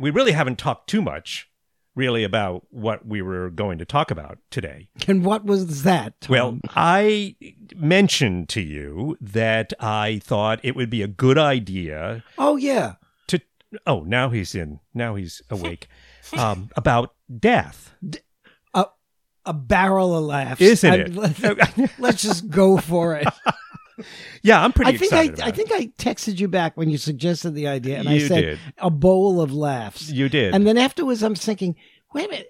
we really haven't talked too much, really, about what we were going to talk about today. And what was that? Tom? Well, I mentioned to you that I thought it would be a good idea oh yeah, to. Oh, now he's in. Now he's awake. um, about death. a barrel of laughs, Isn't I- it? Let, let's just go for it. Yeah, I'm pretty I think I. I think I texted you back when you suggested the idea, and I said did. a bowl of laughs. you did. And then afterwards, I'm thinking, wait a minute,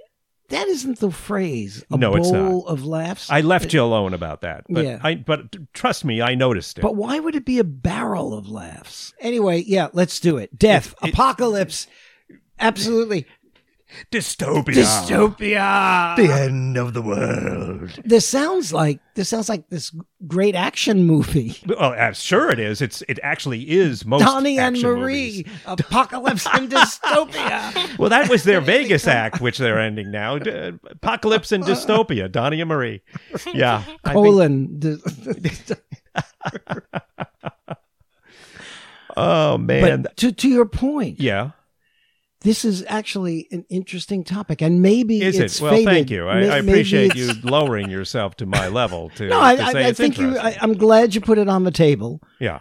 that isn't the phrase. A No, bowl it's not. of laughs. I left you alone about that. But Yeah. I but trust me, I noticed it. But why would it be a barrel of laughs? Anyway, yeah, let's do it. Death, It- it- apocalypse, absolutely. Dystopia. Dystopia. The end of the world. This sounds like this sounds like this great action movie. Well, uh, sure it is. It's it actually is most Donnie and Marie, movies. apocalypse and dystopia. Well, that was their Vegas act, which they're ending now. D- Apocalypse and dystopia. Donnie and Marie. Yeah. Colon. oh man. but to to your point, yeah. This is actually an interesting topic, and maybe Is it's it? Well, faded. thank you. I, May- I appreciate you lowering yourself to my level to, No, I, to I, I think you. I. I'm glad you put it on the table. yeah.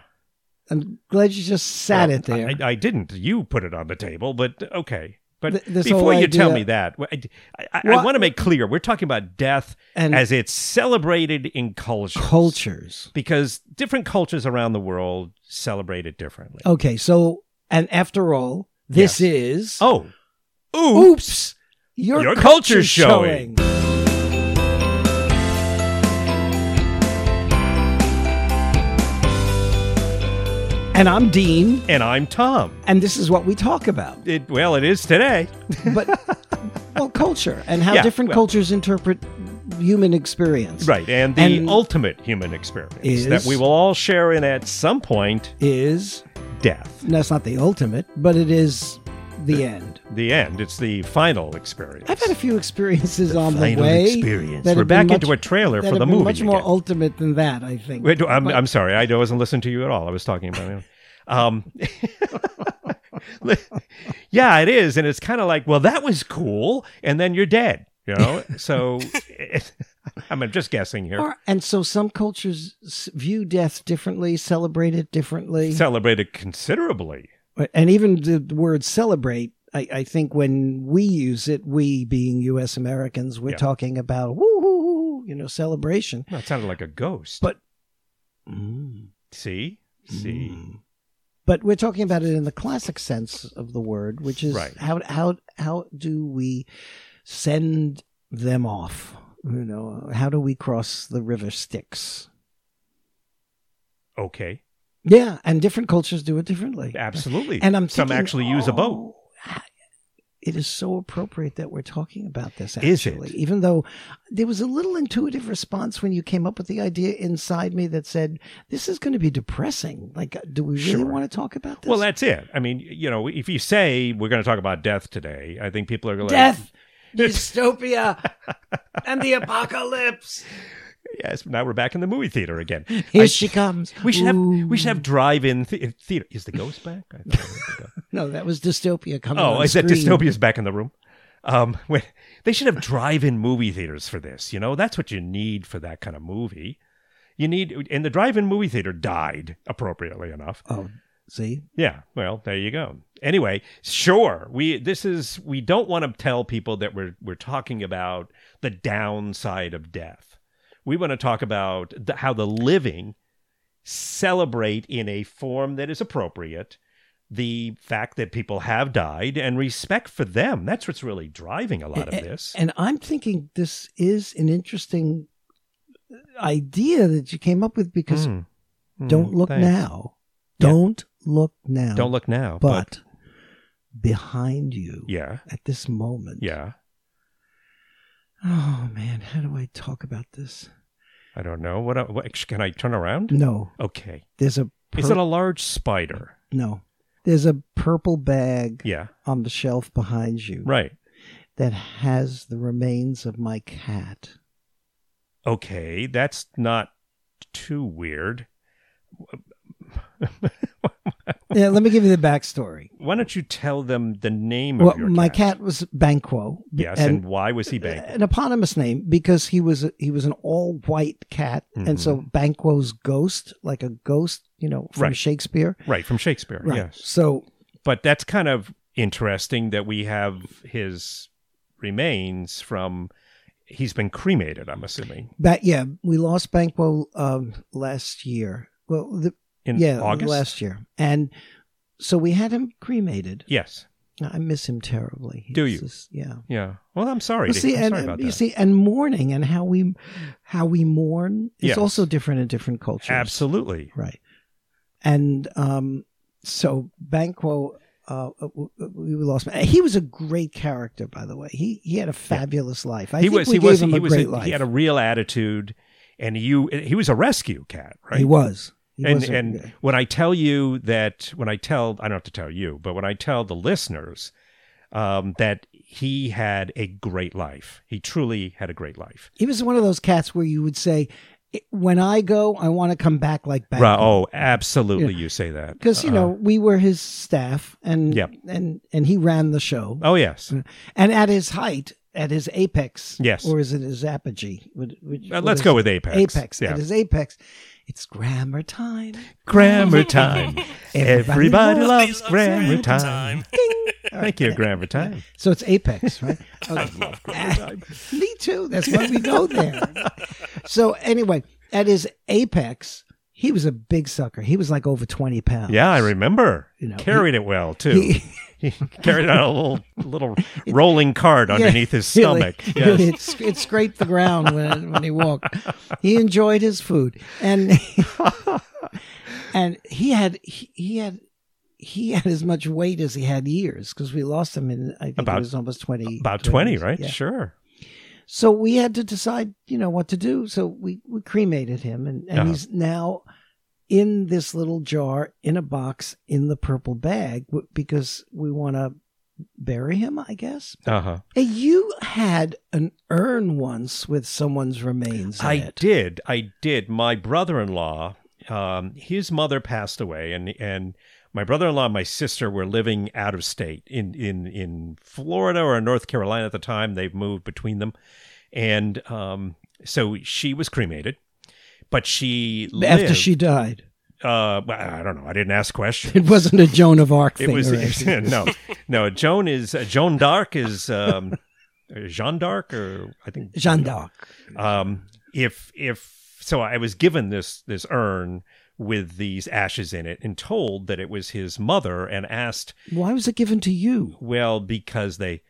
I'm glad you just sat Well, it there. I, I didn't. You put it on the table, but okay. But Th- before you tell me that, I, I, I Well, want to make clear we're talking about death and as it's celebrated in cultures. cultures. Because different cultures around the world celebrate it differently. Okay, so and after all, this is Oh, ooh, oops, your, Your culture culture's showing. And I'm Dean, and I'm Tom. and this is what we talk about. It, well, it is today. But well, culture and how Yeah, different well- cultures interpret human experience. Right, and the And- ultimate human experience that we will all share in at some point Is death. that's not the ultimate, but it is the end. The end. It's the final experience. I've had a few experiences on the way. experience. that We're back into a trailer for the movie. Much more again. ultimate than that, I think. Wait, I'm, But- I'm sorry. I wasn't listening to you at all. I was talking about it. Um, yeah, it is, and it's kind of like, well, that was cool, and then you're dead. You know, so I'm just guessing here. Or- and so some cultures view death differently, celebrate it differently. celebrate it considerably. and even the, word celebrate, I, I think when we use it, we being U.S. Americans, we're Yeah. talking about woo, you know, celebration. That sounded like a ghost. But- Mm, see, see, mm. But we're talking about it in the classic sense of the word, which is Right. how how how do we send them off? You know, how do we cross the river Styx? okay, Yeah, and different cultures do it differently. absolutely. And I'm some actually use a boat. oh, It is so appropriate that we're talking about this. Is it? Actually, even though there was a little intuitive response when you came up with the idea inside me that said, "This is going to be depressing." Like, uh, do we really Sure. want to talk about this? Well, that's it. I mean, you know, if you say we're going to talk about death today, I think people are going to death, dystopia, and the apocalypse. Yes, now we're back in the movie theater again. Here I- she comes. We should have we should have drive-in the- theater. Is the ghost back? I thought it was the ghost. No, that was dystopia coming. oh, is that screen. dystopia's back in the room? Um, when, they should have drive-in movie theaters for this. You know, that's what you need for that kind of movie. You need, and the drive-in movie theater died appropriately enough. Oh, see, Yeah, well, there you go. Anyway, sure. We this is we don't want to tell people that we're we're talking about the downside of death. We want to talk about the, how the living celebrate in a form that is appropriate the fact that people have died and respect for them. That's what's really driving a lot of this. And I'm thinking this is an interesting idea that you came up with because Mm. Mm, don't look thanks. now. Don't look now. Don't look now. But, But behind you yeah, at this moment. yeah. Oh man, how do I talk about this? I don't know. What, uh, what can I turn around? No, Okay. there's a Is it a large spider? no. There's a purple bag Yeah. on the shelf behind you Right. that has the remains of my cat. Okay, that's not too weird. Yeah, let me give you the backstory. Why don't you tell them the name Well, of your my cat? cat was Banquo. Yes, and, and why was he Banquo? an eponymous name because he was a, he was an all white cat, and so Banquo's ghost, like a ghost, you know, from Mm-hmm. Right. Shakespeare. Right, from Shakespeare, Right. yes. So But that's kind of interesting that we have his remains from. He's been cremated, I'm assuming, that yeah, we lost Banquo um, last year. Well, the, in yeah, August. last year, and so we had him cremated. Yes. I miss him terribly. Do you? just- yeah. Yeah. Well, I'm sorry. Well, see, I'm and sorry about you that. see, and mourning and how we how we mourn is Yes. also different in different cultures. Absolutely. right. And um, so Banquo, uh, we lost. Him. He was a great character, by the way. He he had a fabulous life. I he think was. we He gave was. him He a was. great a- life. He had a real attitude, and you. He was a rescue cat, right? He was. He and and when I tell you that, when I tell, I don't have to tell you, but when I tell the listeners um, that he had a great life, he truly had a great life. he was one of those cats where you would say, "When I go, I want to come back like Banquo." Ra- oh, absolutely, you say that because you Uh, know we were his staff and Yep. and and he ran the show Oh yes, and at his height at his apex Yes. or is it his apogee Would- would- Uh, let's go with apex. apex Yeah. at his apex it's grammar time Grammar time. Everybody loves grammar grammar time. Thank you, grammar time. so it's apex right I love grammar ah, time. me too that's why we go there so anyway at his apex he was a big sucker he was like over 20 pounds Yeah, I remember. You know, Carried it well too. he, He carried out a little little rolling cart underneath his stomach. really, Yes. it, it scraped the ground when when he walked. He enjoyed his food, and and he had he, he had he had as much weight as he had years because we lost him in I think About- it was almost twenty About twenty, years. right? Yeah. Sure. So we had to decide, you know, what to do. So we we cremated him, and and Uh-huh. he's now in this little jar in a box in the purple bag because we want to bury him, I guess. Uh huh. You had an urn once with someone's remains in I did. I did. My brother-in-law, um, his mother passed away, and and my brother-in-law and my sister were living out of state in in in Florida or North Carolina at the time. They've moved between them, and um, so she was cremated, but she After lived- she died. Uh, well, I don't know. I didn't ask questions. It wasn't a Joan of Arc Thing It was anything. no, no. Joan is uh, Joan d'Arc is um, Jeanne d'Arc, or I think Jeanne d'Arc. um, if if so, I was given this this urn with these ashes in it, and told that it was his mother, and asked, Why was it given to you? well, because they.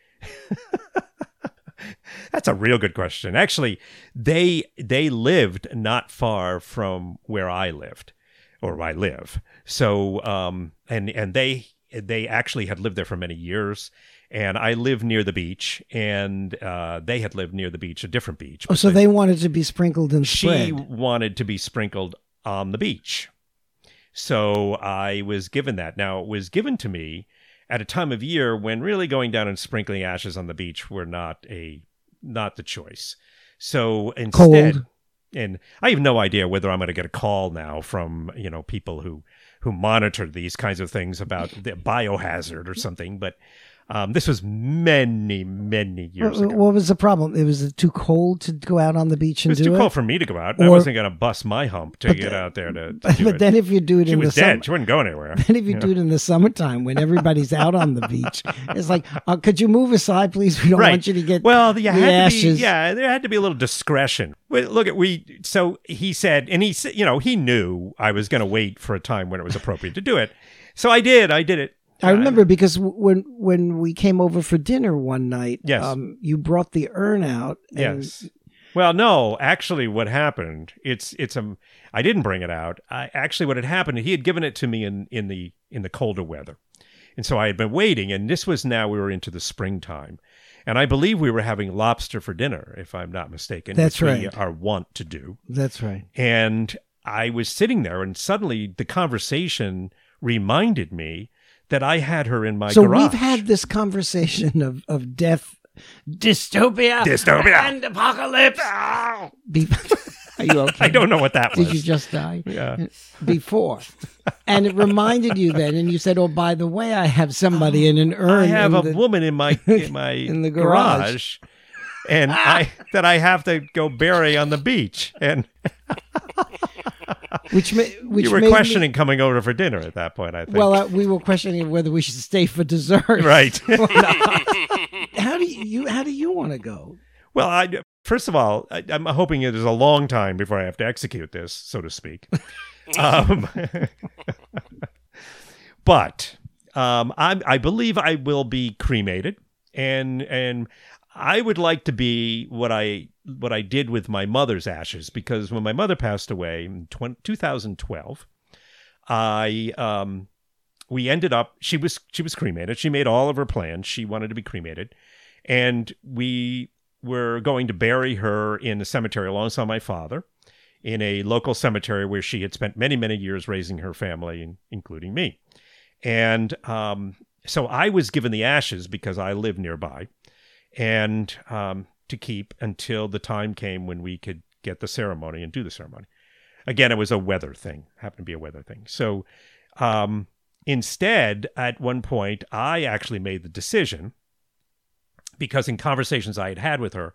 That's a real good question. Actually, they they lived not far from where I lived, or where I live. So, um, and and they they actually had lived there for many years, and I live near the beach, and uh, they had lived near the beach, a different beach. Oh, so they- they wanted to be sprinkled and she spread. wanted to be sprinkled on the beach. So I was given that. Now, it was given to me at a time of year when really going down and sprinkling ashes on the beach were not a not the choice. So instead Cold. and I have no idea whether I'm going to get a call now from, you know, people who who monitor these kinds of things about the biohazard or something, but um, this was many, many years What, ago. what was the problem? It was too cold to go out on the beach It and was do too it. cold for me to go out. I wasn't going to bust my hump to get the- out there to, to but, it. then if you do it she in was the dead. summer, She wouldn't go anywhere. then if you do it in the summertime when everybody's out on the beach, it's like, uh, could you move aside, please? We don't Right. want you to get Well, you the had to ashes. be, yeah, there had to be a little discretion. Look at we. So he said, and he said, you know, he knew I was going to wait for a time when it was appropriate to do it. So I did. I did it. I remember because when when we came over for dinner one night, Yes. um, you brought the urn out. and- Yes. Well, no, actually, what happened? It's it's um. I didn't bring it out. I actually, what had happened? He had given it to me in in the in the colder weather, and so I had been waiting. And this was now we were into the springtime, and I believe we were having lobster for dinner, if I'm not mistaken. That's which we right. are wont to do. That's right. And I was sitting there, and suddenly the conversation reminded me that I had her in my so garage. we've had this conversation of of death, dystopia, Dystopia. and apocalypse. Be- Are you okay? I don't know what that was. Did you just die? Yeah. Before. And it reminded you then, and you said, Oh, by the way, I have somebody in an urn. I have in a the- woman in my in my In the garage. garage, and I that I have to go bury on the beach. And which, ma- which you were made me- questioning coming over for dinner at that point. I think. well, uh, we were questioning whether we should stay for dessert. right. How do you, you how do you want to go? well, I, first of all, I, I'm hoping it is a long time before I have to execute this, so to speak. um, but um, I, I believe I will be cremated, and and I would like to be what I what I did with my mother's ashes because when my mother passed away in 20, 2012, I um we ended up she was she was cremated. She made all of her plans. She wanted to be cremated, and we were going to bury her in a cemetery alongside my father in a local cemetery where she had spent many many years raising her family, including me. And um, so I was given the ashes because I live nearby, and um, to keep until the time came when we could get the ceremony and do the ceremony. Again, it was a weather thing, happened to be a weather thing. So um, instead, at one point, I actually made the decision because in conversations I had had with her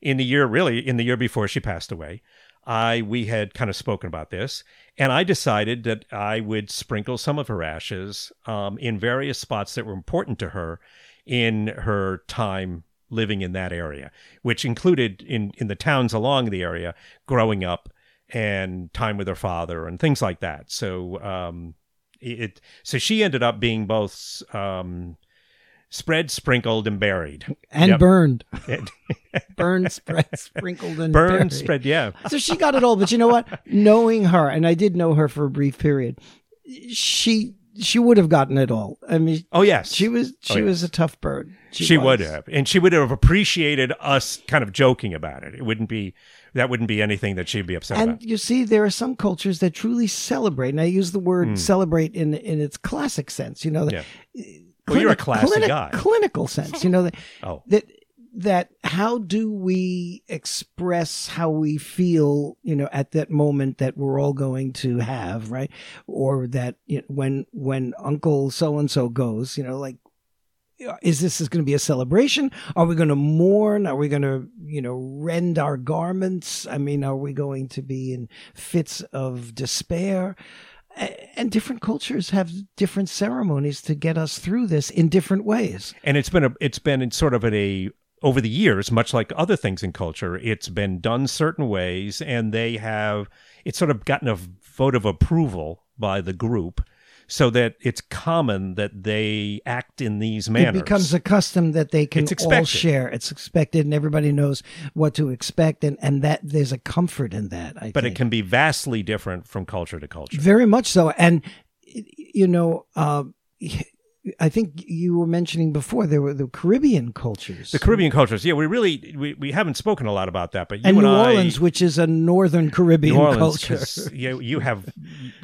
in the year, really in the year before she passed away, I we had kind of spoken about this, and I decided that I would sprinkle some of her ashes um, in various spots that were important to her in her time living in that area, which included in in the towns along the area, growing up and time with her father and things like that. So um, it so she ended up being both um, spread, sprinkled, and buried. And Yep. burned, burned, spread, sprinkled, and burned, buried. spread. Yeah, So she got it all. But you know what? Knowing her, and I did know her for a brief period, she she would have gotten it all. I mean, Oh yes, she was she Oh, was a tough bird. She, would have, and she would have appreciated us kind of joking about it. It wouldn't be that wouldn't be anything that she'd be upset And about. you see, there are some cultures that truly celebrate, and I use the word Hmm. celebrate in in its classic sense. You know, the Yeah. Well, you're a classy guy. Clinical sense, you know that Oh, that that how do we express how we feel you know at that moment that we're all going to have right? Or that you know, when when uncle so and so goes you know like is this is going to be a celebration? Are we going to mourn? Are we going to you know rend our garments? I mean are we going to be in fits of despair? And different cultures have different ceremonies to get us through this in different ways. And it's been a it's been sort of a over the years, much like other things in culture, it's been done certain ways, and they have it's sort of gotten a vote of approval by the group, so that it's common that they act in these manners. It becomes a custom that they can all share. It's expected, and everybody knows what to expect, and, and that there's a comfort in that. I but think. it can be vastly different from culture to culture. very much so. And you know, uh, I think you were mentioning before there were the Caribbean cultures, The Caribbean cultures, yeah, we really we, we haven't spoken a lot about that, but you and and, New I, Orleans, which is a northern Caribbean New Orleans, culture. you you have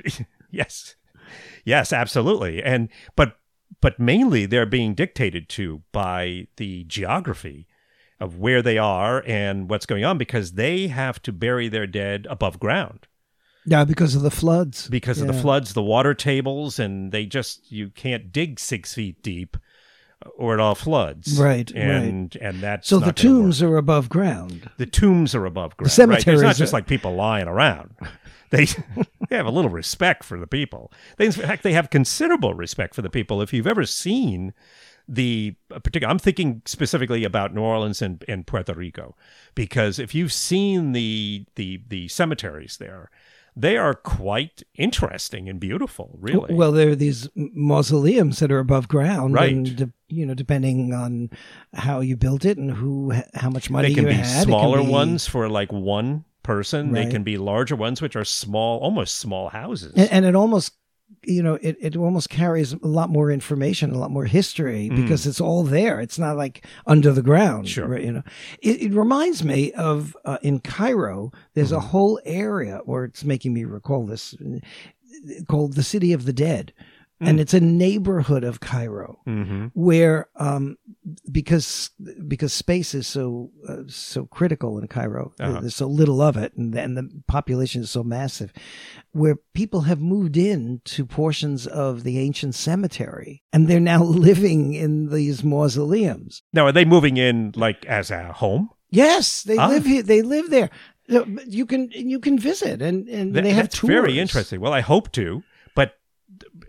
yes, yes, absolutely, and but but mainly they're being dictated to by the geography of where they are and what's going on because they have to bury their dead above ground Yeah, because of the floods. because of the floods, the water tables, and they just you can't dig six feet deep or it all floods. Right, and and that's So the not gonna work. tombs are above ground. the tombs are above ground. right? cemeteries It's not just like people lying around. They, they have a little respect for the people. They, in fact, they have considerable respect for the people. If you've ever seen the uh, particular, I'm thinking specifically about New Orleans and, and Puerto Rico, because if you've seen the the the cemeteries there, they are quite interesting and beautiful. Really, Well, there are these mausoleums that are above ground, Right. And de- you know, depending on how you built it and who, how much money they can you be had, it can be smaller be- ones for like one person. They can be larger ones, which are small, almost small houses. and, and it almost, you know, it, it almost carries a lot more information, a lot more history because it's all there. It's not like under the ground, Mm. Sure. right, you know. It, it reminds me of uh, in Cairo. There's Mm-hmm. a whole area, or it's making me recall this, called the City of the Dead, Mm. and it's a neighborhood of Cairo. hmm where um, because because space is so uh, so critical in Cairo. Uh-huh. There's so little of it, and, and the population is so massive, where people have moved in to portions of the ancient cemetery, and they're now living in these mausoleums. Now, are they moving in like as a home? Yes, they Ah. live here. They live there. You can you can visit, and and That- they have that's tours. very interesting. Well, I hope to,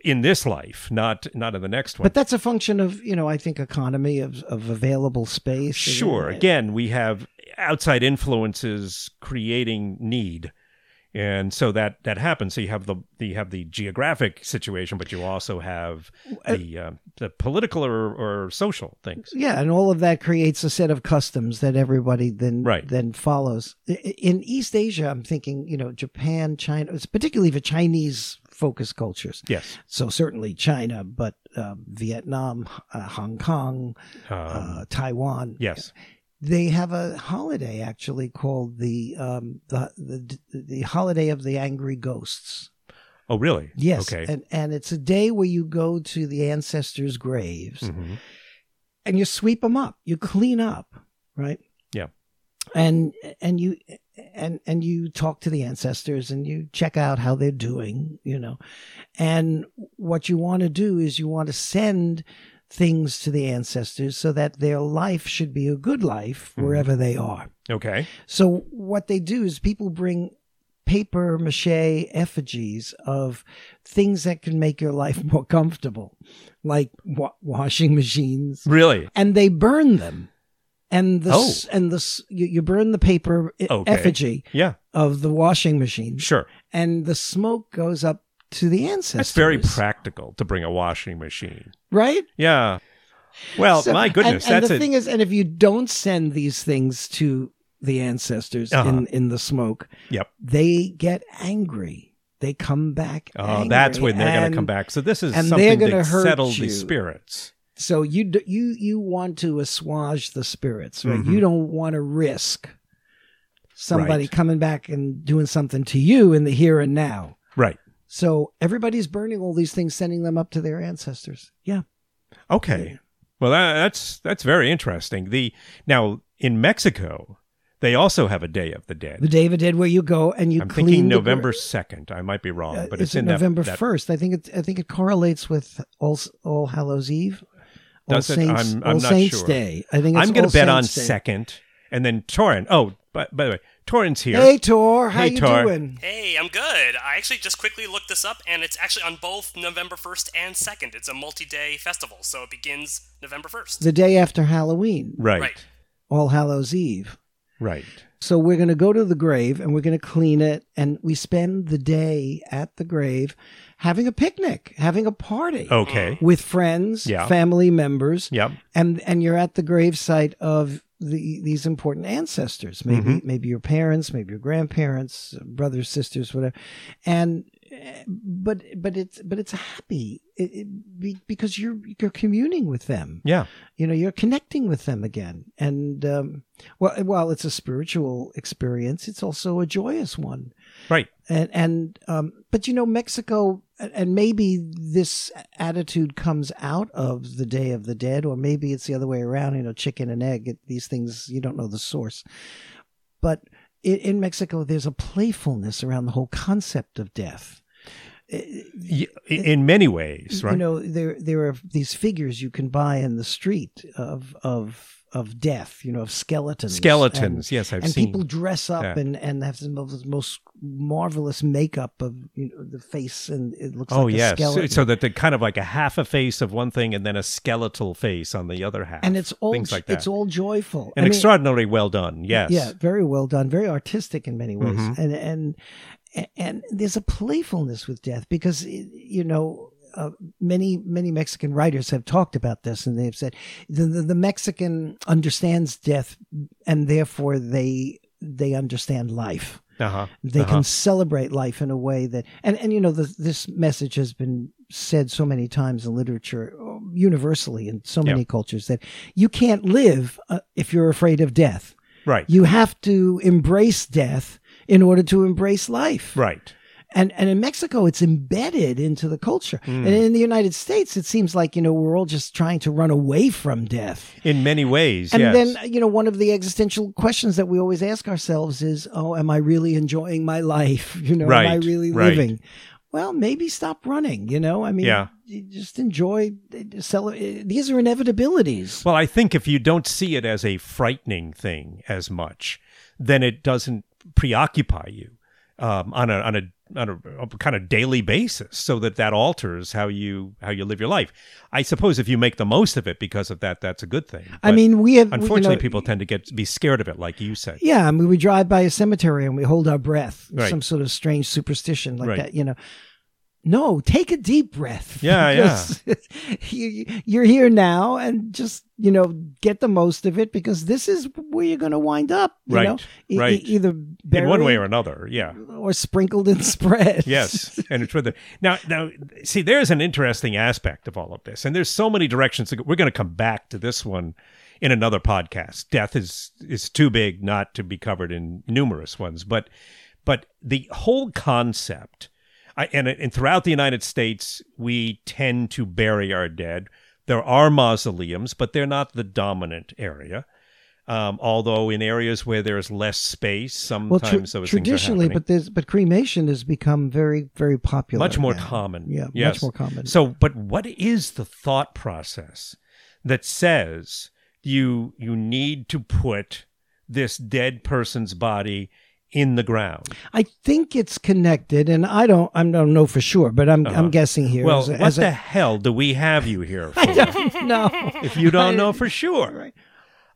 in this life, not not in the next one. But that's a function of you know I think economy of of available space. Sure. Again, we have outside influences creating need. And so that that happens. So you have the you have the geographic situation, but you also have the uh, the political or, or social things. Yeah, and all of that creates a set of customs that everybody then Right. then follows. In East Asia, I'm thinking, you know, Japan, China, it's particularly for Chinese focused cultures. Yes. So certainly China, but um, Vietnam, uh, Hong Kong, Um, uh, Taiwan. yes. They have a holiday actually called the um, the, the the holiday of the angry ghosts. Oh, really? Yes, Okay. and and it's a day where you go to the ancestors' graves Mhm. and you sweep them up, you clean up, right? Yeah. And and you and and you talk to the ancestors and you check out how they're doing, you know. And what you want to do is you want to send things to the ancestors so that their life should be a good life Mhm. wherever they are. Okay. So what they do is people bring paper mache effigies of things that can make your life more comfortable, like wa- washing machines, Really? and they burn them. And the Oh. s and the s- you, you burn the paper e- Okay. effigy Yeah. of the washing machine, Sure. and the smoke goes up to the ancestors. That's very practical to bring a washing machine. right? Yeah. Well, So- my goodness, and, and that's the a, thing is, and if you don't send these things to the ancestors Uh-huh. in in the smoke, Yep. they get angry. They come back. Oh, that's when they're going to come back. So this is and something they're hurt settle you. the spirits. So you d- you you want to assuage the spirits, right? Mhm. You don't want to risk somebody Right. coming back and doing something to you in the here and now. Right. So everybody's burning all these things, sending them up to their ancestors. Yeah. Okay. Well, that, that's that's very interesting. The now in Mexico, they also have a Day of the Dead. The Day of the Dead, where you go and you I'm clean thinking November second. I might be wrong, Uh, but it's, it in that- November first. I think it. I think it correlates with All All Hallows Eve. Does All it? Saints, I'm- I'm All not Saints sure. Day. I think it's I'm going to bet on Day. second, and then Torin. Oh, but by the way, Torin's here. Hey Tor, how Hey, you Tor. doing? Hey, I'm good. I actually just quickly looked this up, and it's actually on both November 1st and 2nd. It's a multi day festival, so it begins November 1st. The day after Halloween, right, Right. All Hallows Eve. right. So we're going to go to the grave and we're going to clean it, and we spend the day at the grave having a picnic, having a party Okay. with friends, Yeah. family members, Yep. and and you're at the gravesite of the, these important ancestors maybe Mm-hmm. maybe your parents maybe your grandparents brothers sisters whatever and but but it's but it's happy it, it, because you're you're communing with them Yeah. you know you're connecting with them again and um well while it's a spiritual experience it's also a joyous one Right. and and um but you know mexico and maybe this attitude comes out of the day of the dead or maybe it's the other way around you know chicken and egg it, these things you don't know the source but in, in mexico there's a playfulness around the whole concept of death In many ways, right? you know there there are these figures you can buy in the street of of of death you know of skeletons Skeletons. and, yes, I've and seen. And people dress up Yeah. and and have some of the most marvelous makeup of you know the face and it looks Oh like a yes, so, so that they're kind of like a half a face of one thing and then a skeletal face on the other half, and it's all things like that. it's all joyful and I mean, extraordinarily well done. Yes. Yeah, very well done, very artistic in many ways, Mhm. and and and there's a playfulness with death because you know. Uh, many many Mexican writers have talked about this, and they've said the, the the Mexican understands death, and therefore they they understand life. Uh-huh. They uh-huh. can celebrate life in a way that, and and you know, the, this message has been said so many times in literature, universally in so many cultures that you can't live uh, if you're afraid of death. Right. You have to embrace death in order to embrace life. Right. And and in Mexico, it's embedded into the culture. Hmm. And in the United States, it seems like you know we're all just trying to run away from death. In many ways, And yes. then you know one of the existential questions that we always ask ourselves is, "Oh, am I really enjoying my life? You know, am I really right. living?" Well, maybe stop running. You know, I mean, Yeah. just enjoy. Cel- these are inevitabilities. Well, I think if you don't see it as a frightening thing as much, then it doesn't preoccupy you um, on a on a on a, a kind of daily basis, so that that alters how you how you live your life. I suppose if you make the most of it because of that, that's a good thing. I mean, we have we- you unfortunately, know, people tend to get be scared of it, like you said. Yeah, I mean, we drive by a cemetery and we hold our breath. Right. Some sort of strange superstition like Right. that, you know. No, take a deep breath. Yeah, yeah. you, you're here now, and just you know get the most of it because this is where you're going to wind up. You Right, know, E- e- right. either In one way or another, yeah. or sprinkled and spread. Yes, and it's with the now. Now, see, there's an interesting aspect of all of this, and there's so many directions. To go. We're going to come back to this one in another podcast. Death is is too big not to be covered in numerous ones, but but the whole concept, I, and and throughout the United States, we tend to bury our dead. There are mausoleums, but they're not the dominant area. Um, although in areas where there's less space, Well, sometimes tra- those things are traditionally, but there's but cremation has become very very popular. much more now. common. Yeah, Yes. much more common. So, but what is the thought process that says you you need to put this dead person's body in the ground? I think it's connected, and I don't I don't know for sure, but I'm I'm guessing here. Uh-huh. Well, as what as a- the hell do we have you here for? no. if you don't know for sure, Right.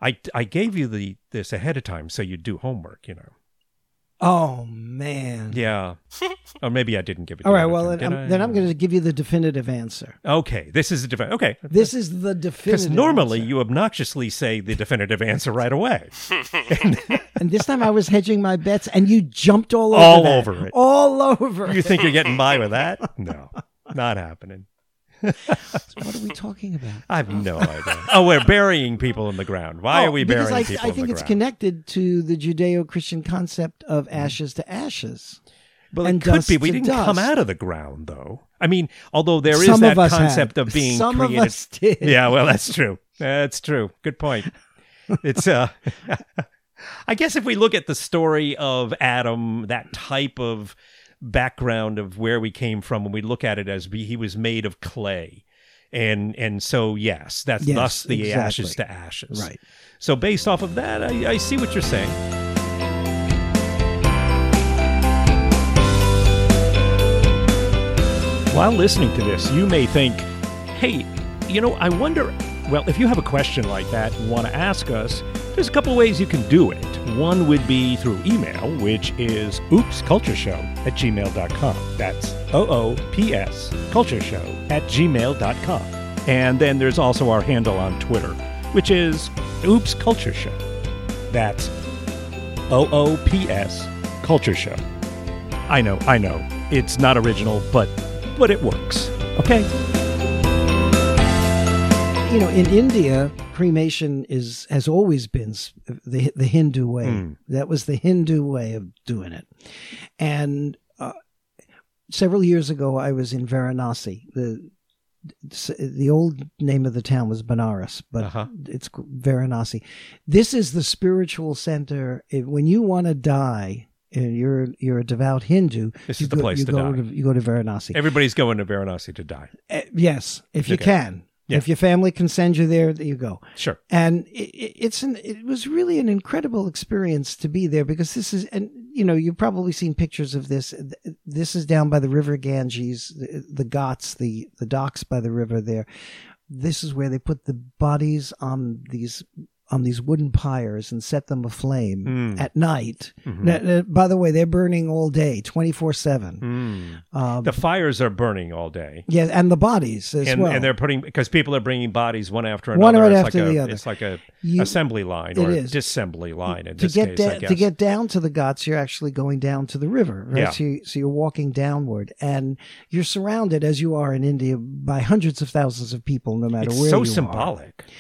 I I gave you the this ahead of time so you do homework. You know. Oh man. Yeah. or maybe I didn't give it. All to right. you Well, then. I'm, then I? I'm going to give you the definitive answer. Okay, this is a different. Okay, This is the definitive. because normally answer. you obnoxiously say the definitive answer right away. and this time I was hedging my bets, and you jumped all over All that. over it. all over. You think you're getting by with that? No, not happening. What are we talking about? I have no idea. Oh, we're burying people in the ground. Why Oh, are we because burying I, people I in think the it's ground? connected to the Judeo-Christian concept of ashes to ashes. Well, it could be. We to didn't come out of the ground, though. I mean, although there is Some that of concept had. of being Some created. of us did. Yeah, well, that's true. That's true. Good point. It's uh I guess if we look at the story of Adam, that type of background of where we came from, and we look at it as we, he was made of clay, and and so yes, that's Yes, thus the exactly. ashes to ashes. Right. So based off of that, I, I see what you're saying. While listening to this, you may think, hey, you know, I wonder. Well, if you have a question like that and want to ask us, there's a couple ways you can do it. One would be through email, which is oopscultureshow at gmail.com. That's O O P S culture show at gmail.com. And then there's also our handle on Twitter, which is Oops Culture Show. That's O O P S Culture Show. I know, I know. It's not original, but but it works. Okay? You know, in India, cremation is has always been the the Hindu way. Hmm. That was the Hindu way of doing it. And uh, several years ago, I was in Varanasi. The the old name of the town was Benares, but Uh-huh. it's Varanasi. This is the spiritual center. When you want to die, and you're you're a devout Hindu, This you is the place you to go die. To, you go to Varanasi. Everybody's going to Varanasi to die. Uh, yes, if you can. Yeah. If your family can send you there, there you go. Sure. And it, it- it's an it was really an incredible experience to be there because this is and you know you've probably seen pictures of this. This is down by the river Ganges, the, the Ghats, the the docks by the river there. This is where they put the bodies on these on these wooden pyres and set them aflame Mm. at night. Mhm. Now, now, by the way, they're burning all day, twenty four seven. Mm. Um, The fires are burning all day. Yeah, and the bodies as And, well. and they're putting because people are bringing bodies one after another. One right it's after like the a, other. It's like a You- assembly line or is. disassembly line in to this get case. I da- guess. to get down to the Ghats, you're actually going down to the river, right? Yeah. So, you, so you're walking downward, and you're surrounded, as you are in India, by hundreds of thousands of people, no matter it's where so symbolic. are.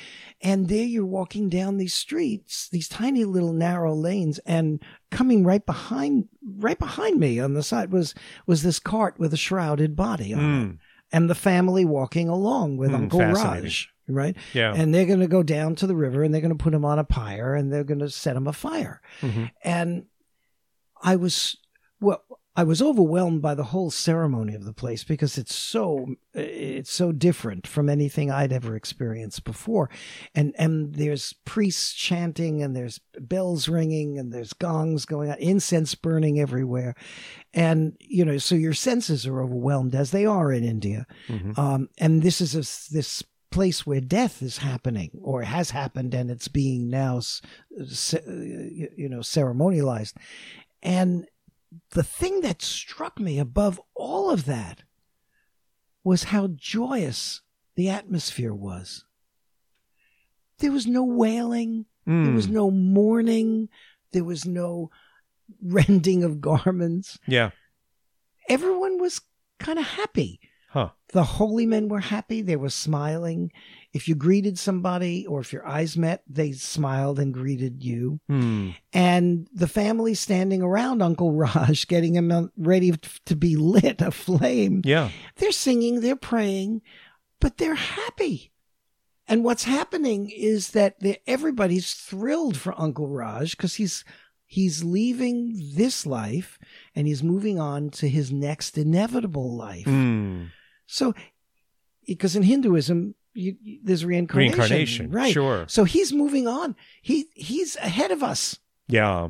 And there you're walking down these streets, these tiny little narrow lanes, and coming right behind, right behind me on the side was was this cart with a shrouded body on it, Mm, and the family walking along with Hmm, Uncle. Raj, right? yeah. And they're going to go down to the river and they're going to put him on a pyre and they're going to set him afire. Mhm. And I was, well, I was overwhelmed by the whole ceremony of the place because it's so, it's so different from anything I'd ever experienced before. And, and there's priests chanting and there's bells ringing and there's gongs going on, incense burning everywhere. And, you know, so your senses are overwhelmed as they are in India. Mhm. Um, and this is a, this place where death is happening or has happened and it's being now, you know, ceremonialized. And the thing that struck me above all of that was how joyous the atmosphere was. There was no wailing. There was Mm, no mourning. There was no rending of garments. yeah. Everyone was kind of happy. Huh. The holy men were happy. They were smiling. If you greeted somebody or if your eyes met, they smiled and greeted you. Hmm. And the family standing around Uncle Raj, getting him ready to be lit aflame. Yeah. They're singing, they're praying, but they're happy. And what's happening is that everybody's thrilled for Uncle Raj because he's he's leaving this life and he's moving on to his next inevitable life. Hmm. So, because in Hinduism, you, you- there's reincarnation, Reincarnation. right? Sure. So he's moving on. He he's ahead of us, Yeah.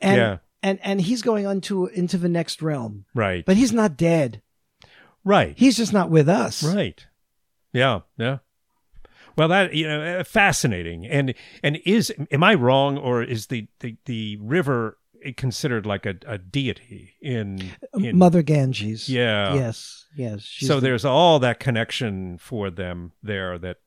and yeah. and and he's going on to into the next realm. Right. But he's not dead. right. He's just not with us. Right. Yeah. Yeah. Well, that you know, uh, fascinating. And and is am I wrong, or is the the, the river considered like a, a deity in, uh, in Mother Ganges. Yeah. Yes. Yes. So the- there's all that connection for them there that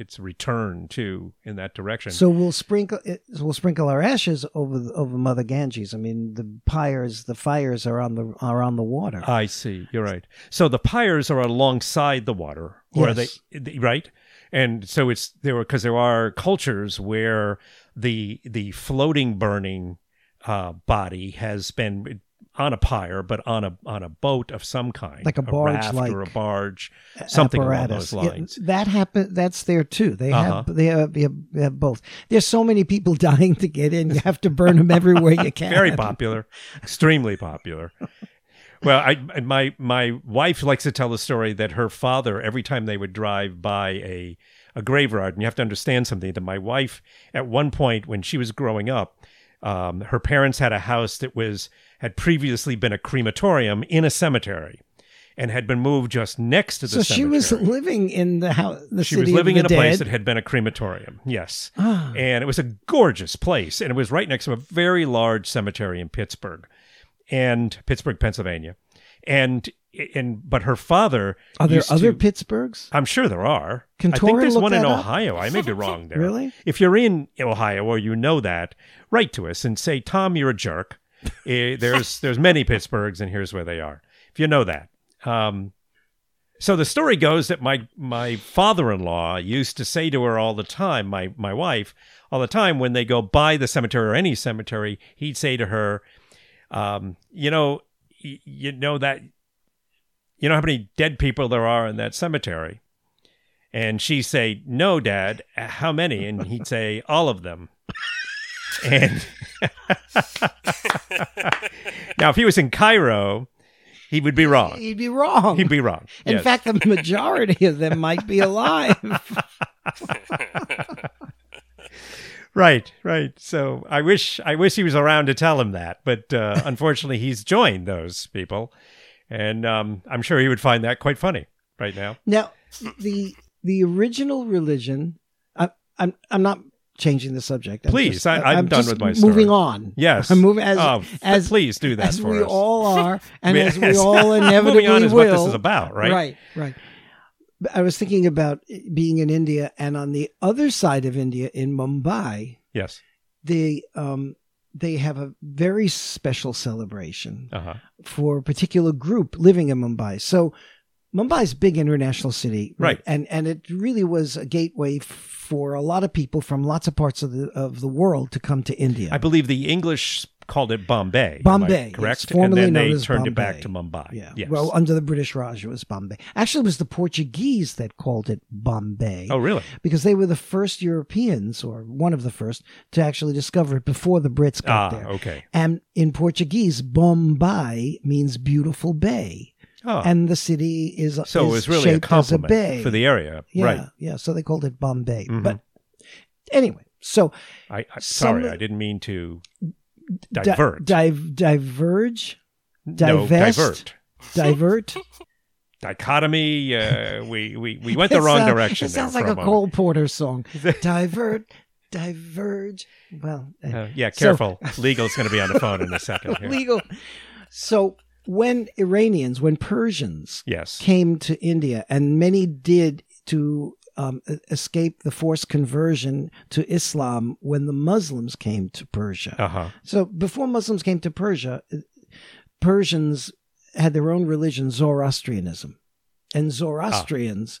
it's returned to in that direction. So we'll sprinkle we'll sprinkle our ashes over over Mother Ganges. I mean, the pyres, the fires are on the are on the water. I see. You're right. So the pyres are alongside the water, or Yes. are they right? And so it's there because there are cultures where the the floating burning uh, body has been on a pyre, but on a on a boat of some kind, Like a barge, raft like or a barge, something apparatus. along those Yeah, lines. that happen. That's there too. They Uh-huh. have they have, they have they have both. There's so many people dying to get in. You have to burn them everywhere you can. Very popular, extremely popular. Well, I my my wife likes to tell the story that her father, every time they would drive by a a graveyard, and you have to understand something that my wife, at one point when she was growing up, um, her parents had a house that was had previously been a crematorium in a cemetery, and had been moved just next to the So she was living in the house. The she was living in a dead. place that had been a crematorium. Yes. Ah. And it was a gorgeous place. And it was right next to a very large cemetery in Pittsburgh and Pittsburgh, Pennsylvania. And and but her father Are there used other to- Pittsburghs? I'm sure there are. Can I think there's look one in up? Ohio. I may be wrong there. Really? If you're in Ohio or you know that, write to us and say, Tom, you're a jerk. Eh, there's there's many Pittsburghs, and here's where they are. If you know that. Um, so the story goes that my my father-in-law used to say to her all the time, my my wife, all the time when they go by the cemetery or any cemetery, he'd say to her, um, you know, y- you know that you know how many dead people there are in that cemetery. And she'd say, No, Dad, how many? And he'd say, All of them. and now, if he was in Cairo, he would be wrong. He'd be wrong. He'd be wrong. In Yes. fact, the majority of them might be alive. right, right. So I wish I wish he was around to tell him that, but uh, unfortunately, he's joined those people, and um, I'm sure he would find that quite funny right now. Now, the the original religion. I, I'm I'm not changing the subject. I'm Please, just- I- I'm done with my story. Moving on. Yes, I'm moving as Oh, as please do that as for we us. all are, and Yes. as we all inevitably Moving on is will. what this is about, right? Right, right. I was thinking about being in India, and on the other side of India, in Mumbai, Yes. they um they have a very special celebration Uh huh. for a particular group living in Mumbai. So Mumbai's a big international city, Right. And and it really was a gateway f- for a lot of people from lots of parts of the of the world to come to India. I believe the English called it Bombay. Bombay, correct? yes, formerly and then they turned it back to Mumbai. yeah. Yes. Well, under the British Raj, it was Bombay. Actually, it was the Portuguese that called it Bombay. oh, really? Because they were the first Europeans, or one of the first, to actually discover it before the Brits got Ah, there. okay. And in Portuguese, Bombay means beautiful bay. Oh, And the city is so it is was really a compliment bay. for the area, yeah, right? Yeah, so they called it Bombay. Mhm. But anyway, so I, I sorry, I didn't mean to di- divert. dive, diverge, no, divert. divert. Dichotomy. Uh, we, we we went the wrong sound- direction. It sounds like a moment. Cole Porter song. divert, diverge. Well, Uh, yeah, So- careful. Legal's going to be on the phone in a second. Here. legal. So when Iranians, when Persians Yes. came to India, and many did to um, e- escape the forced conversion to Islam when the Muslims came to Persia. Uh huh. So before Muslims came to Persia, Persians had their own religion, Zoroastrianism. And Zoroastrians,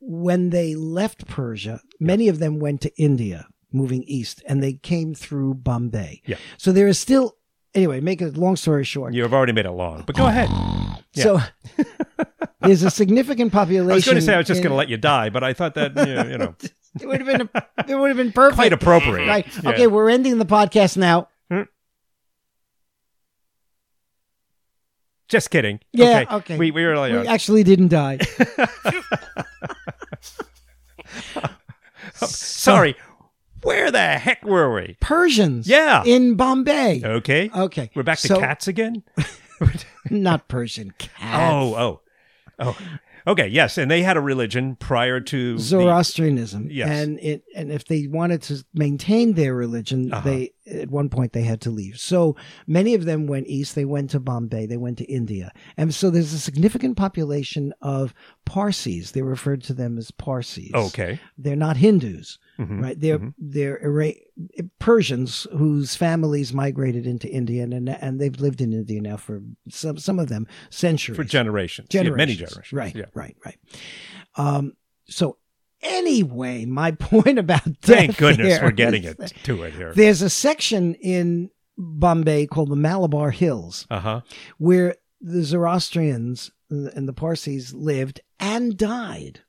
when they left Persia, many of them went to India, moving east, and they came through Bombay. Yeah. So there is still, anyway, make a long story short. You've already made it long, but go oh. ahead. yeah. So there's a significant population. I was going to say I was just going to let you die, but I thought that you know, you know It would have been. It would have been perfect. quite appropriate. Right. Yeah. Okay, we're ending the podcast now. Hmm? Just kidding. Yeah, okay. We we were like, We uh, actually didn't die. sorry. Where the heck were we? Persians. Yeah. In Bombay. Okay. Okay. We're back to so- cats again. Not Persian. Cats. Oh, oh, oh. Okay. Yes, and they had a religion prior to the- Zoroastrianism. Yes. And it and if they wanted to maintain their religion, Uh-huh. they at one point they had to leave. So many of them went east, they went to Bombay, they went to India. And so there's a significant population of Parsis. They referred to them as Parsis. Okay. They're not Hindus, Mhm. right? They're Mhm. they're Ira- Persians whose families migrated into India and and they've lived in India now for some some of them centuries for generations. Yeah, generations. many generations. Right, Yeah. right, right. Um, so anyway, my point about Thank goodness we're getting it that to it here. There's a section in Bombay called the Malabar Hills Uh huh. where the Zoroastrians and the Parsis lived and died.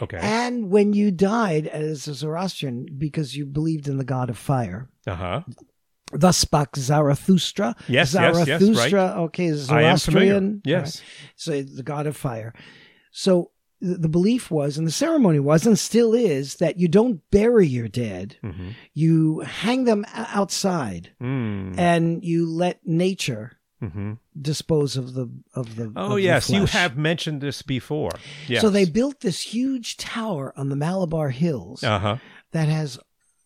Okay. And when you died as a Zoroastrian because you believed in the god of fire, Uh huh. thus spake Zarathustra. Yes, yes, yes, Zarathustra, right. okay, Zoroastrian. Yes. so the god of fire. So the belief was, and the ceremony was, and still is, that you don't bury your dead. Mm-hmm. You hang them outside, Mm. and you let nature hmm dispose of the of the. Oh of the yes, you have mentioned this before. Yes. So they built this huge tower on the Malabar Hills Uh huh. that has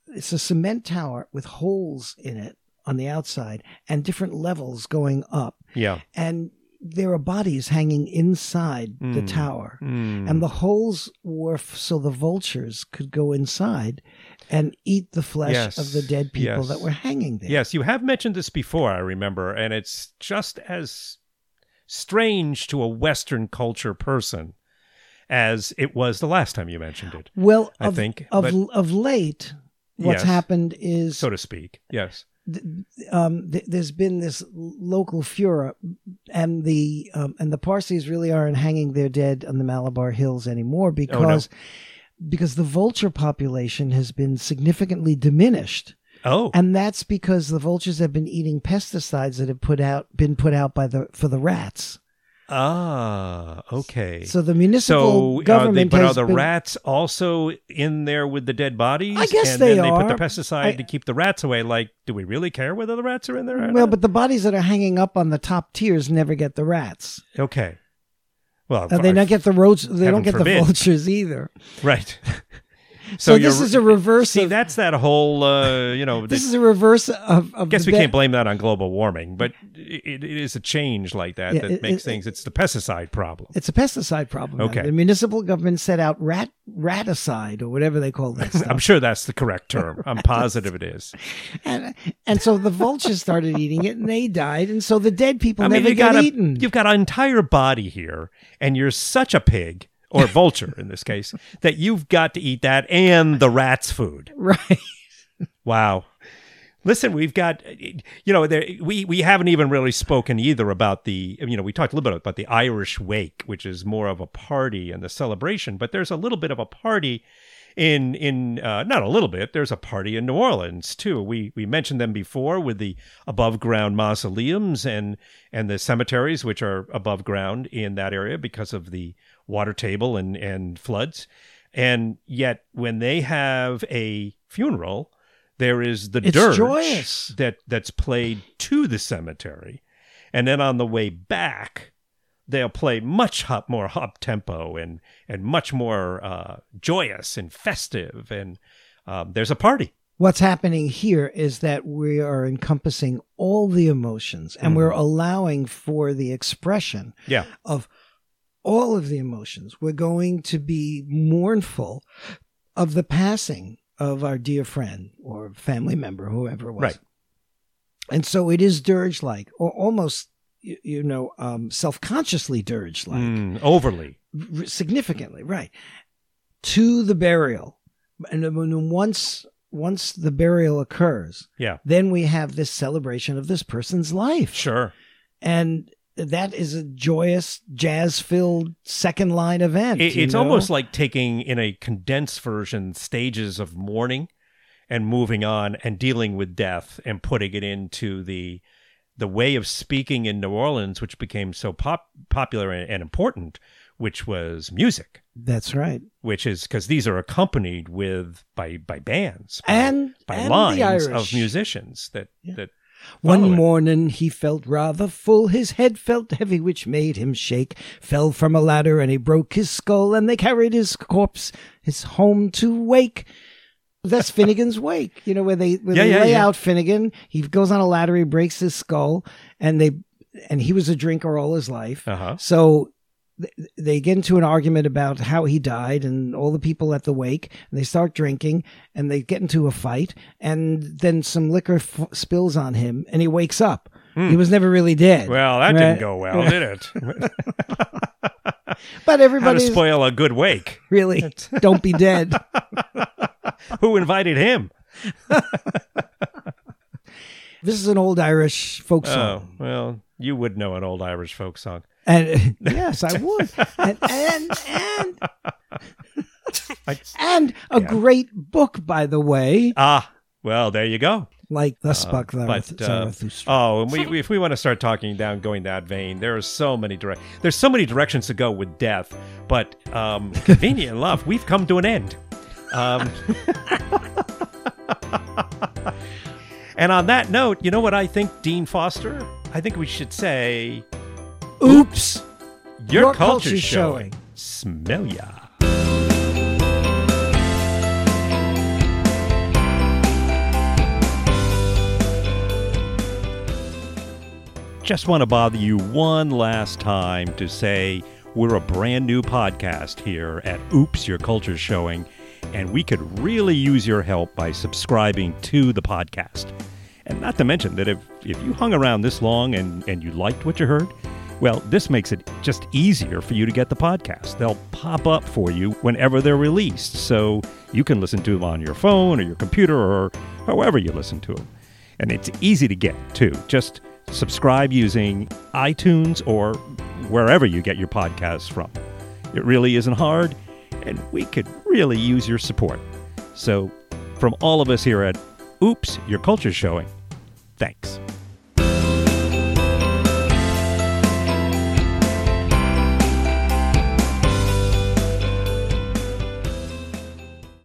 it's a cement tower with holes in it on the outside and different levels going up, Yeah. and there are bodies hanging inside the Mm. tower. Mm. and the holes were f- so the vultures could go inside and eat the flesh Yes, of the dead people yes. that were hanging there. Yes, you have mentioned this before, I remember, and it's just as strange to a Western culture person as it was the last time you mentioned it, Well, I of, think, of but- of late, what's Yes. happened is so to speak. Yes. um, th- there's been this local furor, and the um, and the Parsis really aren't hanging their dead on the Malabar Hills anymore because because the vulture population has been significantly diminished. Oh. and that's because the vultures have been eating pesticides that have put out been put out by the for the rats. ah, okay. So the municipal So, are they, government but are the been, rats also in there with the dead bodies? I guess and they then they put the pesticide I- to keep the rats away. Like, do we really care whether the rats are in there? Or well, not? but the bodies that are hanging up on the top tiers never get the rats. okay. Well, Uh, they don't get the roach. They don't get forbid. the vultures either. right. So, this is a reverse. See, of, that's that whole, uh, you know, this the- is a reverse of. of I guess we can't blame that on global warming, but it, it is a change like that Yeah, that it- makes it- things. It's the pesticide problem. It's a pesticide problem. now. Okay. The municipal government set out rat raticide or whatever they call that. I'm sure that's the correct term. I'm positive it is. and, and so the vultures started eating it and they died. And so the dead people I mean, never got a, eaten. you've got an entire body here, and you're such a pig or vulture in this case that you've got to eat that and the rat's food. right. Wow. Listen, we've got, you know, there, we we haven't even really spoken either about the, you know, we talked a little bit about the Irish wake, which is more of a party and the celebration, but there's a little bit of a party in in uh, not a little bit. There's a party in New Orleans too. We we mentioned them before with the above ground mausoleums and and the cemeteries, which are above ground in that area because of the water table and and floods. And yet, when they have a funeral, there is the It's dirge joyous. that that's played to the cemetery, and then on the way back, they'll play much hop, more up tempo and and much more uh, joyous and festive, and um, there's a party. What's happening here is that we are encompassing all the emotions and we're allowing for the expression Yeah, of all of the emotions. We're going to be mournful of the passing of our dear friend or family member, whoever it was. Right. And so it is dirge like, or almost, you, you know, um, self consciously dirge like, Mm, overly. r- significantly, right? To the burial. And when- once once the burial occurs, Yeah, then we have this celebration of this person's life. sure. And that is a joyous, jazz filled second line event. It, it's know? almost like taking in a condensed version stages of mourning and moving on and dealing with death and putting it into the the way of speaking in New Orleans, which became so pop, popular and, and important, which was music. That's right. Which is because these are accompanied with by by bands by, And, by and lines of musicians that Yeah. that One it. morning he felt rather full, his head felt heavy, which made him shake. Fell from a ladder and he broke his skull, and they carried his corpse his home to wake. That's Finnegan's Wake, you know, where they where Yeah, they yeah, lay yeah. out Finnegan. He goes on a ladder, he breaks his skull, and they and he was a drinker all his life. Uh-huh. So they get into an argument about how he died and all the people at the wake and they start drinking and they get into a fight and then some liquor f- spills on him and he wakes up he was never really dead Hmm. Well, that Right. didn't go well, did it? but to spoil a good wake? really don't be dead Who invited him? this is an old irish folk Oh, song well, you would know an old Irish folk song. And yes i would and and and, and a Yeah. great book by the way Ah, well, there you go. like the Spuck but, uh. Oh, and we, we, if we want to start talking down, going that vein, there are so many direct. There's so many directions to go with death, but um, convenient enough, we've come to an end. Um, and on that note, you know what I think, Dean Foster? I think we should say, oops "Your, Your culture's, culture's showing. showing. Smell ya." Just want to bother you one last time to say we're a brand new podcast here at Oops, Your Culture's Showing, and we could really use your help by subscribing to the podcast. And not to mention that if, if you hung around this long and, and you liked what you heard, well, this makes it just easier for you to get the podcast. They'll pop up for you whenever they're released, so you can listen to them on your phone or your computer or however you listen to them. And it's easy to get, too. Just subscribe using iTunes or wherever you get your podcasts from. It really isn't hard, and we could really use your support. So, from all of us here at Oops, Your Culture's Showing, thanks.